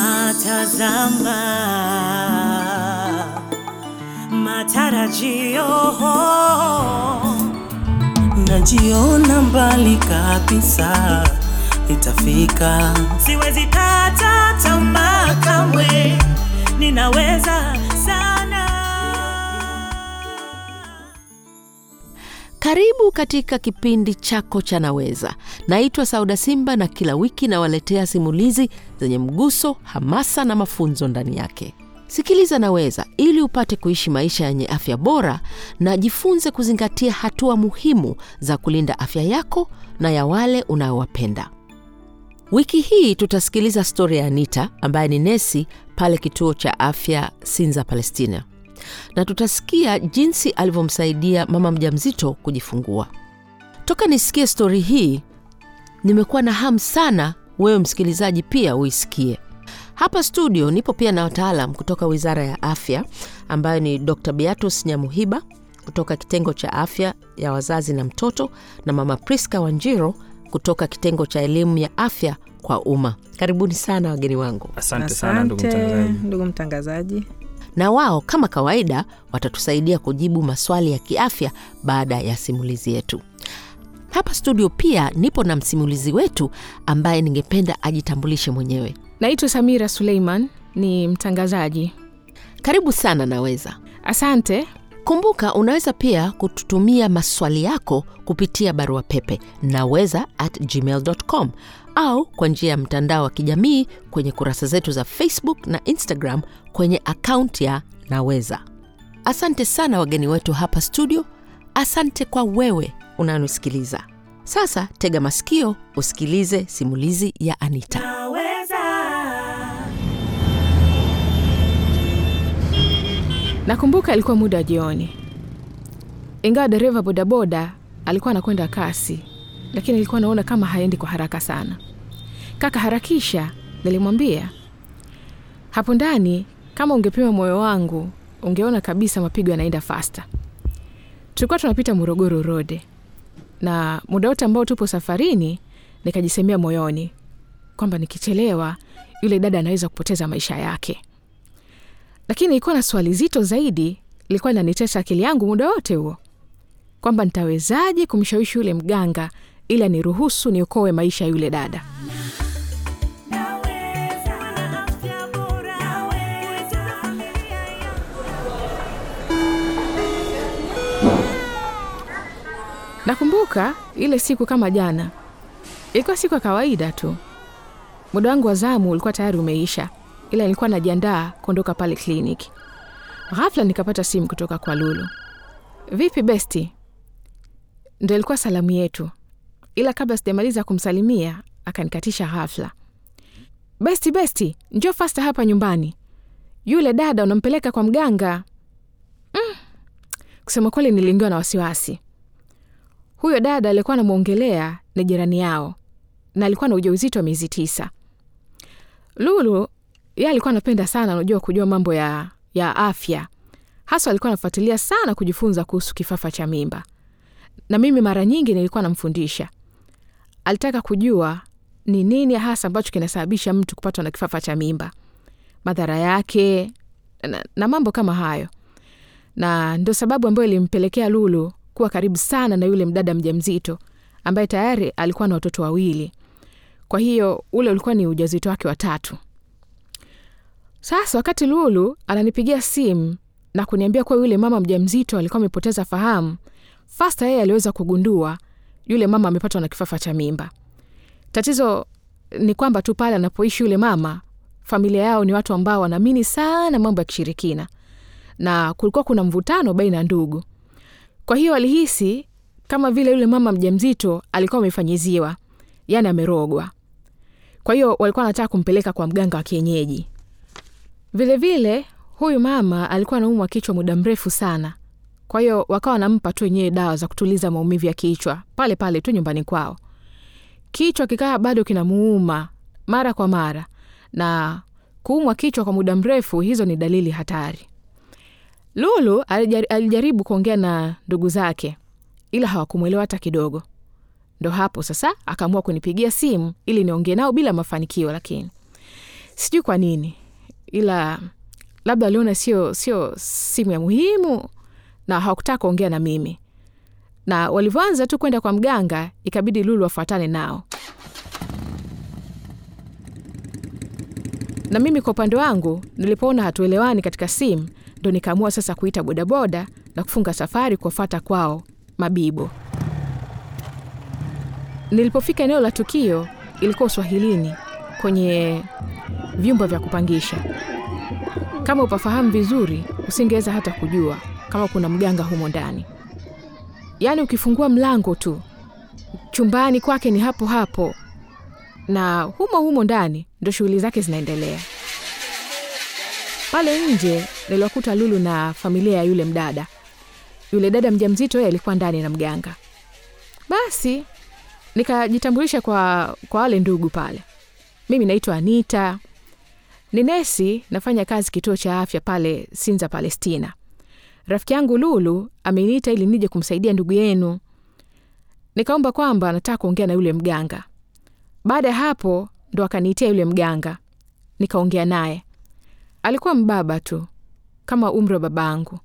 Natazama matarajio, najiona mbali kabisa, nitafika. siwezi kata tamaa kamwe, ninaweza Karibu katika kipindi chako cha Naweza. Naitwa Sauda Simba na kila wiki nawaletea simulizi zenye mguso, hamasa na mafunzo ndani yake. Sikiliza Naweza ili upate kuishi maisha yenye afya bora na jifunze kuzingatia hatua muhimu za kulinda afya yako na ya wale unaowapenda. Wiki hii tutasikiliza stori ya Anita ambaye ni nesi pale kituo cha afya Sinza, Palestina, na tutasikia jinsi alivyomsaidia mama mjamzito kujifungua. Toka nisikie stori hii, nimekuwa na hamu sana wewe msikilizaji pia uisikie. Hapa studio nipo pia na wataalam kutoka Wizara ya Afya ambayo ni Dr. Beatus Nyamuhiba kutoka kitengo cha afya ya wazazi na mtoto na mama Priska Wanjiro kutoka kitengo cha elimu ya afya kwa umma. Karibuni sana wageni wangu. Asante sana ndugu mtangazaji. Na wao kama kawaida watatusaidia kujibu maswali ya kiafya baada ya simulizi yetu. Hapa studio pia nipo na msimulizi wetu ambaye ningependa ajitambulishe mwenyewe. Naitwa Samira Suleiman, ni mtangazaji. Karibu sana Naweza. Asante. Kumbuka unaweza pia kututumia maswali yako kupitia barua pepe naweza at gmail.com au kwa njia ya mtandao wa kijamii kwenye kurasa zetu za Facebook na Instagram kwenye akaunti ya Naweza. Asante sana wageni wetu hapa studio. Asante kwa wewe unanisikiliza. Sasa tega masikio usikilize simulizi ya Anita. Naweza Nakumbuka ilikuwa muda wa jioni, ingawa dereva bodaboda alikuwa anakwenda kasi, lakini nilikuwa naona kama haendi kwa haraka sana. Kaka, harakisha, nilimwambia. Hapo ndani, kama ungepima moyo wangu, ungeona kabisa mapigo yanaenda fasta. Tulikuwa tunapita Morogoro Road, na muda wote ambao tupo safarini, nikajisemea moyoni kwamba nikichelewa, yule dada anaweza kupoteza maisha yake lakini ilikuwa na swali zito zaidi lilikuwa linanitesa akili yangu muda wote huo, kwamba nitawezaje kumshawishi yule mganga ili aniruhusu niokoe maisha yule dada. Nakumbuka ile siku kama jana, ilikuwa siku ya kawaida tu. Muda wangu wa zamu ulikuwa tayari umeisha, ila nilikuwa najiandaa kuondoka pale kliniki. Ghafla nikapata simu kutoka kwa Lulu. Vipi besti? Ndo ilikuwa salamu yetu, ila kabla sijamaliza kumsalimia akanikatisha ghafla. Besti, besti, njoo fasta hapa nyumbani, yule dada unampeleka kwa mganga. Mm. Kusema kweli niliingiwa na wasiwasi. Huyo dada alikuwa anamwongelea ni jirani yao na alikuwa na ujauzito wa miezi tisa. Lulu ye alikuwa anapenda sana, unajua, kujua mambo ya, ya afya, hasa alikuwa anafuatilia sana kujifunza kuhusu kifafa cha mimba, na mimi mara nyingi nilikuwa namfundisha. Alitaka kujua ni nini hasa ambacho kinasababisha mtu kupatwa na kifafa cha mimba, madhara yake na, na mambo kama hayo, na ndo sababu ambayo ilimpelekea Lulu kuwa karibu sana na yule mdada mjamzito ambaye tayari alikuwa na watoto wawili. Kwa hiyo ule ulikuwa ni ujauzito wake wa. Sasa wakati Lulu ananipigia simu na kuniambia kuwa yule mama mjamzito alikuwa amepoteza fahamu, fasta yeye aliweza kugundua yule mama amepatwa na kifafa cha mimba. Tatizo ni kwamba tu pale anapoishi yule mama, familia yao ni watu ambao wanaamini sana mambo ya kishirikina, na kulikuwa kuna mvutano baina ya ndugu. Kwa hiyo alihisi kama vile yule mama mjamzito alikuwa amefanyiziwa, yani amerogwa. Kwa hiyo walikuwa wanataka kumpeleka kwa mganga wa kienyeji. Vilevile huyu mama alikuwa anaumwa kichwa muda mrefu sana, kwa hiyo wakawa wanampa tu wenyewe dawa za kutuliza maumivu ya kichwa pale pale tu nyumbani kwao. Kichwa kikaa bado kinamuuma mara kwa mara, na kuumwa kichwa kwa muda mrefu, hizo ni dalili hatari. Lulu alijaribu kuongea na ndugu zake, ila hawakumwelewa hata kidogo. Ndo hapo sasa akaamua kunipigia simu ili niongee nao bila mafanikio, lakini sijui kwa nini, ila labda aliona sio sio simu ya muhimu na hawakutaka kuongea na mimi, na walivyoanza tu kwenda kwa mganga, ikabidi Lulu wafuatane nao. Na mimi kwa upande wangu, nilipoona hatuelewani katika simu, ndo nikaamua sasa kuita bodaboda na kufunga safari kuwafata kwao Mabibo. Nilipofika eneo la tukio, ilikuwa Uswahilini kwenye vyumba vya kupangisha. Kama upafahamu vizuri, usingeweza hata kujua kama kuna mganga humo ndani. Yaani ukifungua mlango tu, chumbani kwake ni hapo hapo, na humo humo ndani ndo shughuli zake zinaendelea. Pale nje niliwakuta Lulu na familia ya yule mdada. Yule dada mjamzito yeye alikuwa ndani na mganga. Basi nikajitambulisha kwa kwa wale ndugu pale. Mimi naitwa Anita, ni nesi, nafanya kazi kituo cha afya pale Sinza, Palestina. Rafiki yangu Lulu ameniita ili nije kumsaidia ndugu yenu. Nikaomba kwamba nataka kuongea na yule mganga. Baada ya hapo ndo akaniitia yule mganga, nikaongea naye. Alikuwa mbaba tu kama umri wa babangu,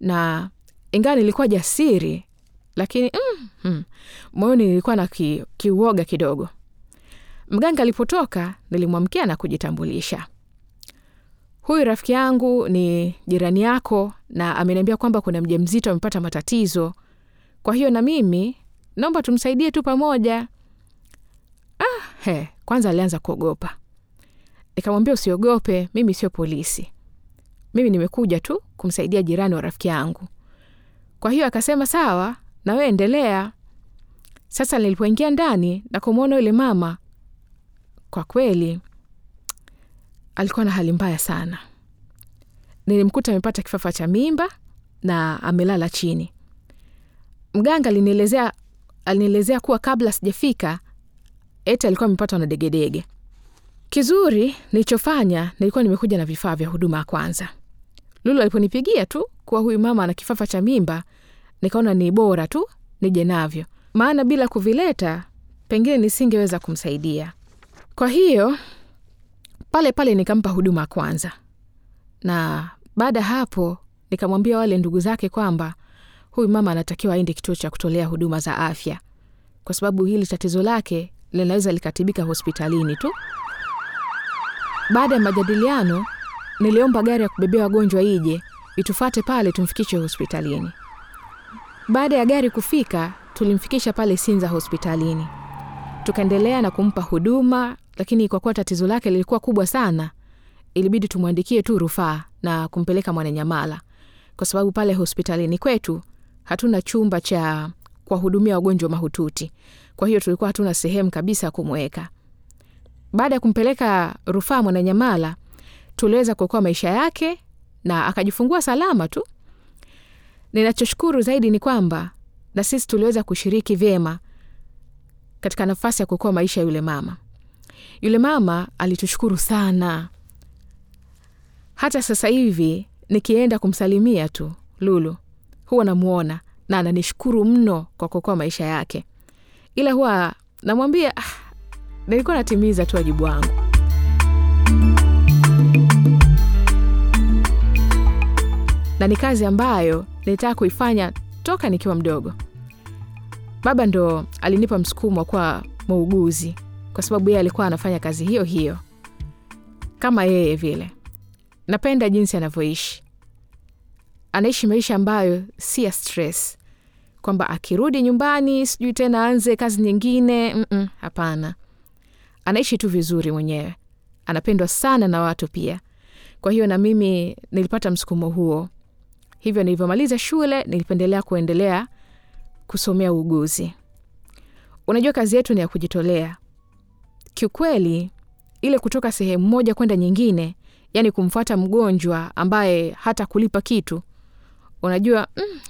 na ingawa nilikuwa jasiri, lakini mm, mm, moyoni nilikuwa na ki, kiuoga kidogo. Mganga alipotoka nilimwamkia na kujitambulisha. Huyu rafiki yangu ni jirani yako na ameniambia kwamba kuna mjamzito amepata matatizo, kwa hiyo na mimi naomba tumsaidie tu pamoja. Ah, he, kwanza alianza kuogopa. Nikamwambia usiogope, mimi sio polisi, mimi nimekuja tu kumsaidia jirani wa rafiki yangu. Kwa hiyo akasema sawa, na wewe endelea. Sasa nilipoingia ndani na kumwona yule mama, kwa kweli alikuwa na hali mbaya sana. Nilimkuta amepata kifafa cha mimba na amelala chini. Mganga alinielezea alinielezea kuwa kabla sijafika eti alikuwa amepatwa na degedege. Kizuri nilichofanya nilikuwa nimekuja na vifaa vya huduma ya kwanza. Lulu aliponipigia tu kuwa huyu mama ana kifafa cha mimba, nikaona ni bora tu nije navyo, maana bila kuvileta pengine nisingeweza kumsaidia. Kwa hiyo pale pale nikampa huduma kwanza, na baada ya hapo nikamwambia wale ndugu zake kwamba huyu mama anatakiwa aende kituo cha kutolea huduma za afya, kwa sababu hili tatizo lake linaweza likatibika hospitalini tu. Baada ya majadiliano, niliomba gari ya kubebea wagonjwa ije itufate pale tumfikishe hospitalini. Baada ya gari kufika, tulimfikisha pale Sinza hospitalini, tukaendelea na kumpa huduma, lakini kwa kuwa tatizo lake lilikuwa kubwa sana, ilibidi tumwandikie tu rufaa na kumpeleka Mwananyamala, kwa sababu pale hospitalini kwetu hatuna chumba cha kuwahudumia wagonjwa mahututi. Kwa hiyo tulikuwa hatuna sehemu kabisa ya kumweka. Baada ya kumpeleka rufaa Mwananyamala, tuliweza kuokoa maisha yake na akajifungua salama tu. Ninachoshukuru zaidi ni kwamba na sisi tuliweza kushiriki vyema katika nafasi ya kuokoa maisha ya yule mama. Yule mama alitushukuru sana. Hata sasa hivi nikienda kumsalimia tu Lulu huwa namwona na ananishukuru mno kwa kuokoa maisha yake, ila huwa namwambia ah, nilikuwa natimiza tu wajibu wangu. na ni kazi ambayo nilitaka kuifanya toka nikiwa mdogo. Baba ndo alinipa msukumo wa kuwa muuguzi, kwa sababu yeye alikuwa anafanya kazi hiyo hiyo kama yeye vile. Napenda jinsi anavyoishi, anaishi maisha ambayo si ya stress, kwamba akirudi nyumbani sijui tena anze kazi nyingine. Mm-mm, hapana, anaishi tu vizuri mwenyewe, anapendwa sana na watu pia. Kwa hiyo na mimi nilipata msukumo huo hivyo nilivyomaliza shule nilipendelea kuendelea kusomea uuguzi. Unajua, kazi yetu ni ya kujitolea kiukweli. Ile kutoka sehemu moja kwenda nyingine, yani kumfuata mgonjwa ambaye hata kulipa kitu, unajua mm,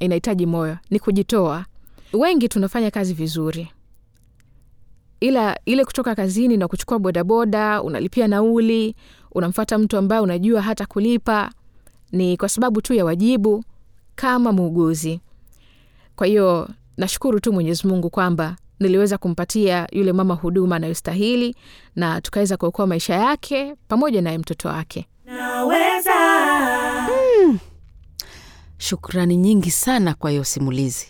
inahitaji moyo, ni kujitoa. Wengi tunafanya kazi vizuri, ila ile kutoka kazini na kuchukua bodaboda, unalipia nauli, unamfuata mtu ambaye unajua hata kulipa ni kwa sababu tu ya wajibu kama muuguzi. Kwa hiyo nashukuru tu Mwenyezi Mungu kwamba niliweza kumpatia yule mama huduma anayostahili na tukaweza kuokoa maisha yake pamoja naye mtoto wake. Naweza. Shukrani nyingi sana kwa hiyo simulizi.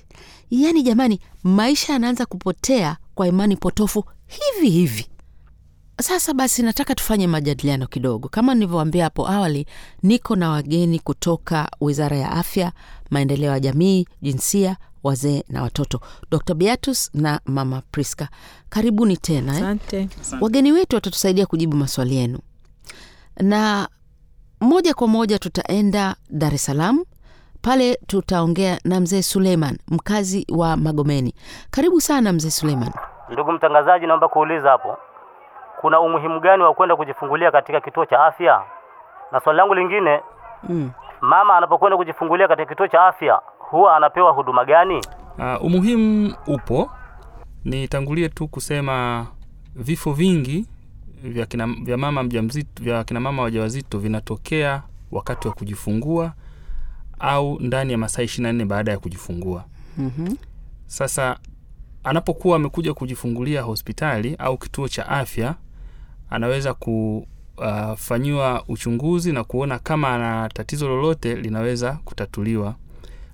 Yaani jamani, maisha yanaanza kupotea kwa imani potofu hivi hivi. Sasa basi, nataka tufanye majadiliano kidogo. Kama nilivyowaambia hapo awali, niko na wageni kutoka Wizara ya Afya, Maendeleo ya Jamii, Jinsia, Wazee na Watoto, Dr Beatus na Mama Priska. Karibuni tena eh? Asante. Wageni wetu watatusaidia kujibu maswali yenu, na moja kwa moja tutaenda Dar es Salaam. Pale tutaongea na mzee Suleiman, mkazi wa Magomeni. Karibu sana mzee Suleiman. Ndugu mtangazaji, naomba kuuliza hapo, kuna umuhimu gani wa kwenda kujifungulia katika kituo cha afya? Na swali langu lingine, Mm. mama anapokwenda kujifungulia katika kituo cha afya huwa anapewa huduma gani? Uh, umuhimu upo. Nitangulie tu kusema vifo vingi vya, kina, vya mama mjamzito vya kina mama wajawazito vinatokea wakati wa kujifungua au ndani ya masaa 24 baada ya kujifungua. Mhm. Sasa anapokuwa amekuja kujifungulia hospitali au kituo cha afya, anaweza kufanyiwa uchunguzi na kuona kama ana tatizo lolote linaweza kutatuliwa.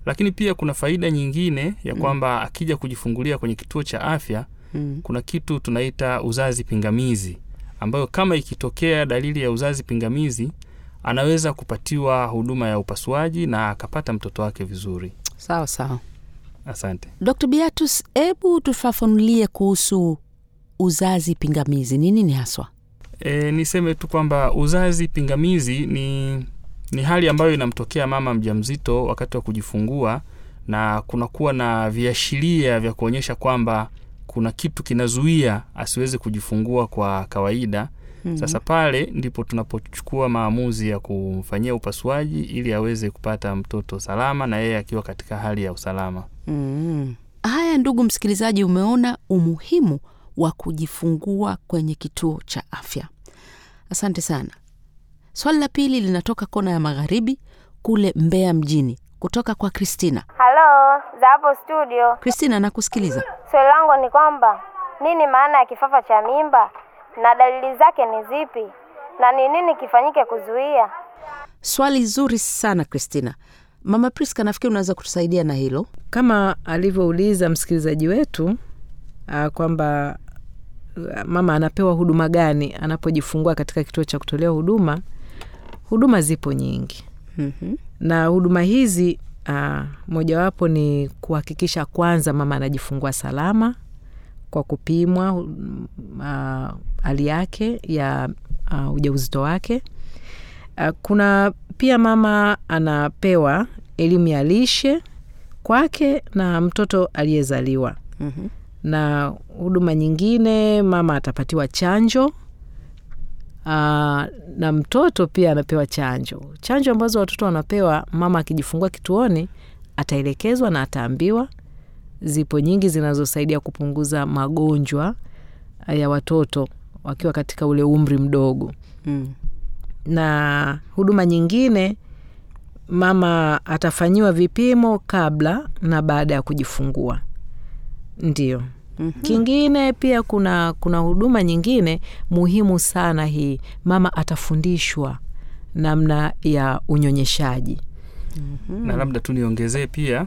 Lakini pia kuna faida nyingine ya kwamba akija kujifungulia kwenye kituo cha afya, Mm. kuna kitu tunaita uzazi pingamizi, ambayo kama ikitokea dalili ya uzazi pingamizi, anaweza kupatiwa huduma ya upasuaji na akapata mtoto wake vizuri. Sawa sawa. Asante. Dr Beatus, hebu tufafanulie kuhusu uzazi pingamizi. Ni nini haswa? E, niseme tu kwamba uzazi pingamizi ni, ni hali ambayo inamtokea mama mjamzito wakati wa kujifungua na kunakuwa na viashiria vya kuonyesha kwamba kuna kitu kinazuia asiweze kujifungua kwa kawaida. hmm. Sasa pale ndipo tunapochukua maamuzi ya kumfanyia upasuaji ili aweze kupata mtoto salama na yeye akiwa katika hali ya usalama. Mm. Haya, ndugu msikilizaji, umeona umuhimu wa kujifungua kwenye kituo cha afya. Asante sana. Swali la pili linatoka kona ya magharibi kule Mbeya mjini, kutoka kwa Kristina. Halo, za hapo studio. Kristina, nakusikiliza. Swali langu ni kwamba nini maana ya kifafa cha mimba na dalili zake ni zipi, na ni nini kifanyike kuzuia? Swali zuri sana Kristina. Mama Priska, nafikiri unaweza kutusaidia na hilo. kama alivyouliza msikilizaji wetu uh, kwamba mama anapewa huduma gani anapojifungua katika kituo cha kutolea huduma. Huduma zipo nyingi Mhm. na huduma hizi uh, mojawapo ni kuhakikisha kwanza mama anajifungua salama kwa kupimwa uh, hali yake ya uh, ujauzito wake. Uh, kuna pia mama anapewa elimu ya lishe kwake na mtoto aliyezaliwa Mhm. Na huduma nyingine mama atapatiwa chanjo aa, na mtoto pia anapewa chanjo. Chanjo ambazo watoto wanapewa mama akijifungua kituoni ataelekezwa na ataambiwa. Zipo nyingi zinazosaidia kupunguza magonjwa ya watoto wakiwa katika ule umri mdogo. Mm. na huduma nyingine mama atafanyiwa vipimo kabla na baada ya kujifungua ndio Mhm. kingine pia kuna kuna huduma nyingine muhimu sana hii mama atafundishwa namna ya unyonyeshaji na labda tu niongezee pia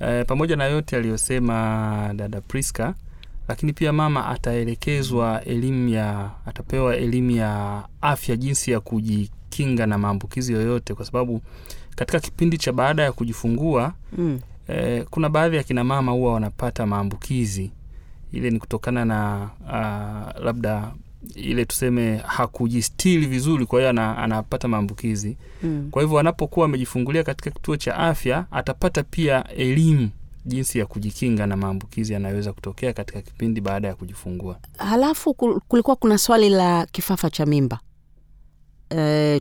e, pamoja na yote aliyosema dada Priska, lakini pia mama ataelekezwa elimu ya atapewa elimu ya afya, jinsi ya kujikinga na maambukizi yoyote, kwa sababu katika kipindi cha baada ya kujifungua Mm. E, kuna baadhi ya kina mama huwa wanapata maambukizi. Ile ni kutokana na uh, labda ile tuseme hakujistili vizuri, kwa hiyo anapata maambukizi. Mm. Kwa hivyo anapokuwa amejifungulia katika kituo cha afya atapata pia elimu jinsi ya kujikinga na maambukizi yanayoweza kutokea katika kipindi baada ya kujifungua. Halafu kulikuwa kuna swali la kifafa cha mimba e,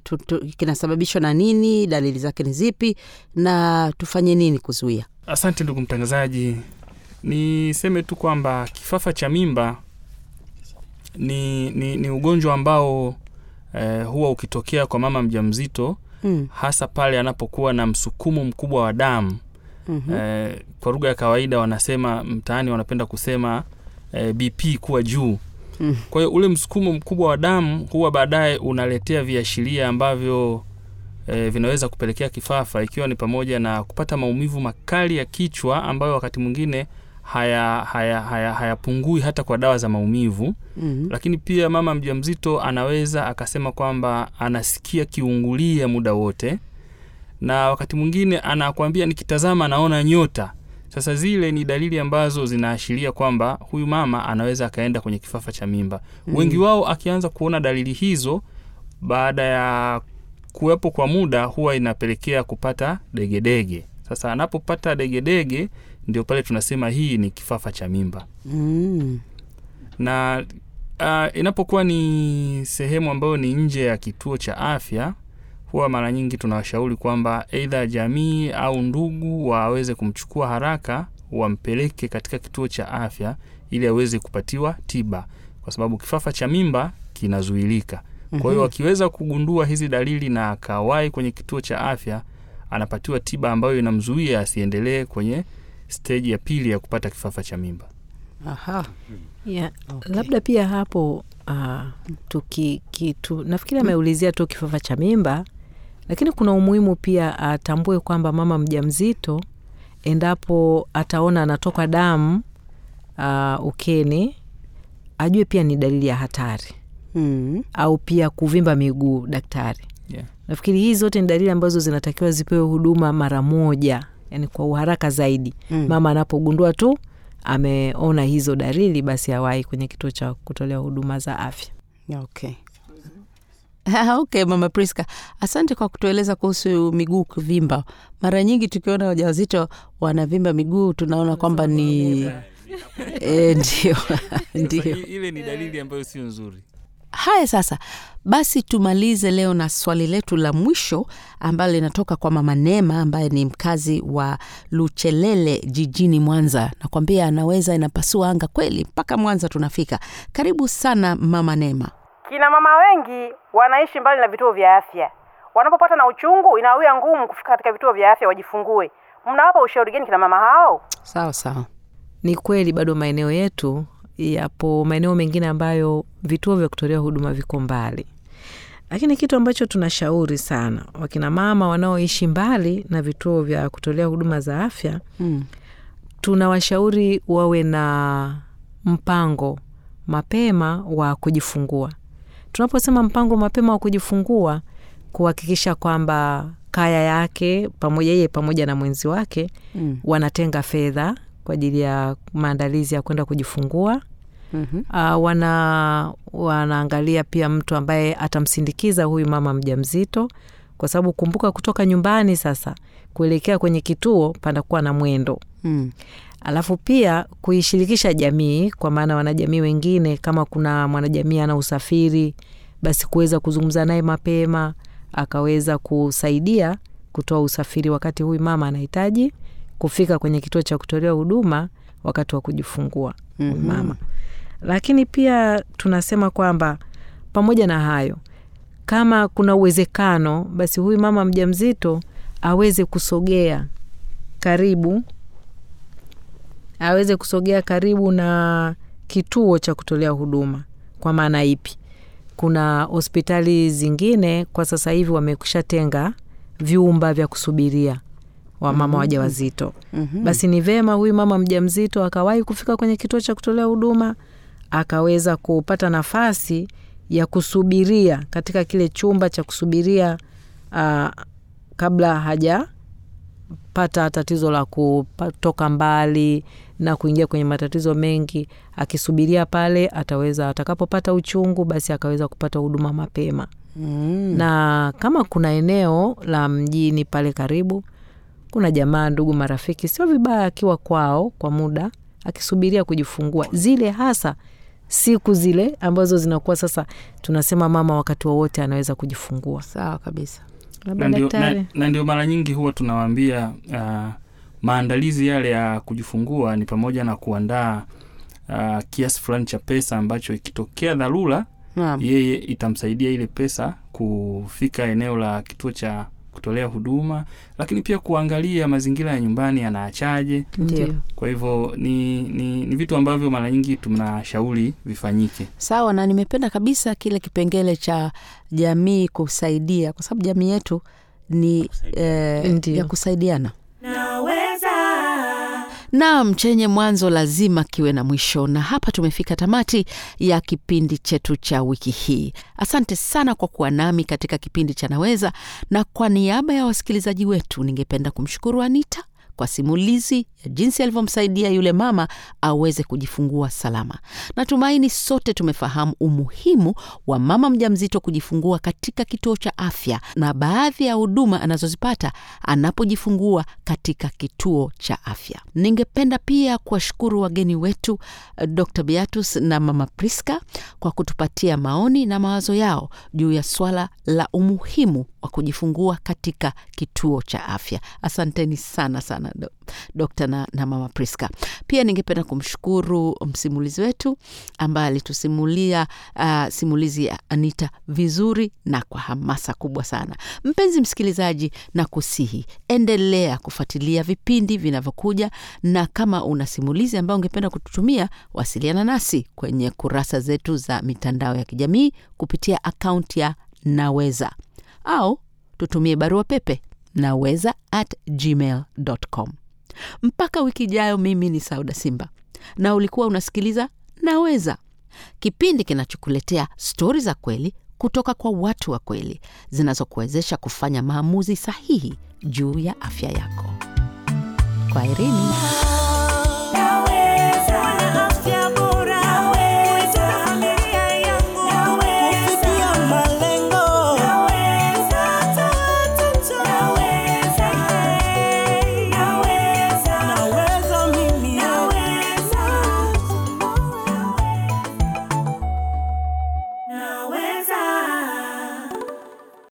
kinasababishwa na nini? Dalili zake ni zipi? Na tufanye nini kuzuia? Asante ndugu mtangazaji, niseme tu kwamba kifafa cha mimba ni, ni, ni ugonjwa ambao eh, huwa ukitokea kwa mama mjamzito Mm. hasa pale anapokuwa na msukumo mkubwa wa damu Mhm. eh, kwa lugha ya kawaida wanasema mtaani wanapenda kusema e, bp kuwa juu Mm. kwa hiyo ule msukumo mkubwa wa damu huwa baadaye unaletea viashiria ambavyo e, vinaweza kupelekea kifafa ikiwa ni pamoja na kupata maumivu makali ya kichwa ambayo wakati mwingine hayapungui haya, haya, haya hata kwa dawa za maumivu Mm. lakini pia mama mjamzito anaweza akasema kwamba anasikia kiungulia muda wote na wakati mwingine anakwambia nikitazama naona nyota sasa zile ni dalili ambazo zinaashiria kwamba huyu mama anaweza akaenda kwenye kifafa cha mimba Mm. wengi wao akianza kuona dalili hizo baada ya kuwepo kwa muda huwa inapelekea kupata degedege sasa anapopata degedege ndio pale tunasema hii ni kifafa cha mimba Mm. na uh, inapokuwa ni sehemu ambayo ni nje ya kituo cha afya huwa mara nyingi tunawashauri kwamba eidha jamii au ndugu waweze kumchukua haraka wampeleke katika kituo cha afya ili aweze kupatiwa tiba kwa sababu kifafa cha mimba kinazuilika kwa hiyo Mhm. akiweza kugundua hizi dalili na akawahi kwenye kituo cha afya anapatiwa tiba ambayo inamzuia asiendelee kwenye steji ya pili ya kupata kifafa cha mimba Aha. yeah. labda pia hapo uh, tuki, kitu nafikiri ameulizia tu kifafa cha mimba lakini kuna umuhimu pia atambue kwamba mama mjamzito endapo ataona anatoka damu uh, ukeni ajue pia ni dalili ya hatari Mm. au pia kuvimba miguu daktari Yeah. nafikiri hii zote ni dalili ambazo zinatakiwa zipewe huduma mara moja yani kwa uharaka zaidi Mm. mama anapogundua tu ameona hizo dalili basi awahi kwenye kituo cha kutolea huduma za afya Okay. Okay, mama Priska, asante kwa kutueleza kuhusu miguu kuvimba. Mara nyingi tukiona wajawazito wanavimba miguu tunaona kwamba ni e, ndio ndio. Ile ni dalili ambayo sio nzuri Haya, sasa basi tumalize leo na swali letu la mwisho ambalo linatoka kwa mama Neema ambaye ni mkazi wa Luchelele jijini Mwanza. Nakwambia anaweza inapasua anga kweli, mpaka Mwanza tunafika. Karibu sana mama Neema. Kina mama wengi wanaishi mbali na vituo vya afya. Wanapopata na uchungu, inawia ngumu kufika katika vituo vya afya wajifungue. Mnawapa ushauri gani kina mama hao? Sawa sawa. ni kweli bado maeneo yetu yapo maeneo mengine ambayo vituo vya kutolea huduma viko mbali lakini kitu ambacho tunashauri sana wakina mama wanaoishi mbali na vituo vya kutolea huduma za afya Mm. tunawashauri wawe na mpango mapema wa kujifungua tunaposema mpango mapema wa kujifungua kuhakikisha kwamba kaya yake pamoja yeye pamoja na mwenzi wake Mm. wanatenga fedha kwa ajili ya maandalizi ya kwenda kujifungua Mhm. uh, wana wanaangalia pia mtu ambaye atamsindikiza huyu mama mjamzito kwa sababu kumbuka kutoka nyumbani sasa kuelekea kwenye kituo panakuwa na mwendo Mm. Alafu pia kuishirikisha jamii kwa maana wanajamii wengine kama kuna mwanajamii ana usafiri basi kuweza kuzungumza naye mapema akaweza kusaidia kutoa usafiri wakati huyu mama anahitaji kufika kwenye kituo cha kutolea huduma wakati wa kujifungua mm -hmm. mama lakini pia tunasema kwamba pamoja na hayo kama kuna uwezekano basi huyu mama mjamzito aweze kusogea karibu aweze kusogea karibu na kituo cha kutolea huduma kwa maana ipi kuna hospitali zingine kwa sasa hivi wamekushatenga vyumba vya kusubiria wamama Mhm. waja wazito -hmm. basi ni vema huyu mama mjamzito akawahi kufika kwenye kituo cha kutolea huduma akaweza kupata nafasi ya kusubiria katika kile chumba cha kusubiria uh, kabla hajapata tatizo la kutoka mbali na kuingia kwenye matatizo mengi. Akisubiria pale ataweza atakapopata uchungu basi akaweza kupata huduma mapema. Mm. na kama kuna eneo la mjini pale karibu kuna jamaa ndugu marafiki sio vibaya akiwa kwao kwa muda akisubiria kujifungua. Zile hasa siku zile ambazo zinakuwa sasa tunasema mama wakati wowote anaweza kujifungua. Sawa kabisa. Labda na ndio, na, daktari. na ndio mara nyingi huwa tunawaambia uh, maandalizi yale ya kujifungua ni pamoja na kuandaa uh, kiasi fulani cha pesa ambacho ikitokea dharura yeye itamsaidia ile pesa kufika eneo la kituo cha kutolea huduma, lakini pia kuangalia mazingira ya nyumbani yanaachaje. Ndio. Kwa hivyo ni, ni, ni vitu ambavyo mara nyingi tunashauri vifanyike. Sawa, na nimependa kabisa kile kipengele cha jamii kusaidia, kwa sababu jamii yetu ni eh, ya kusaidiana. Naam, chenye mwanzo lazima kiwe na mwisho, na hapa tumefika tamati ya kipindi chetu cha wiki hii. Asante sana kwa kuwa nami katika kipindi cha Naweza, na kwa niaba ya wasikilizaji wetu ningependa kumshukuru Anita kwa simulizi ya jinsi alivyomsaidia yule mama aweze kujifungua salama. Natumaini sote tumefahamu umuhimu wa mama mjamzito kujifungua katika kituo cha afya na baadhi ya huduma anazozipata anapojifungua katika kituo cha afya. Ningependa pia kuwashukuru wageni wetu eh, Dr. Beatus na Mama Priska kwa kutupatia maoni na mawazo yao juu ya swala la umuhimu wa kujifungua katika kituo cha afya. Asanteni sana sana do, Dokta na, na Mama Priska. Pia ningependa kumshukuru msimulizi wetu ambaye alitusimulia uh, simulizi ya Anita vizuri na kwa hamasa kubwa sana. Mpenzi msikilizaji, na kusihi endelea kufuatilia vipindi vinavyokuja, na kama una simulizi ambayo ungependa kututumia, wasiliana nasi kwenye kurasa zetu za mitandao ya kijamii kupitia akaunti ya Naweza au tutumie barua pepe naweza at gmail.com. Mpaka wiki ijayo, mimi ni Sauda Simba na ulikuwa unasikiliza Naweza, kipindi kinachokuletea stori za kweli kutoka kwa watu wa kweli zinazokuwezesha kufanya maamuzi sahihi juu ya afya yako. Kwaherini.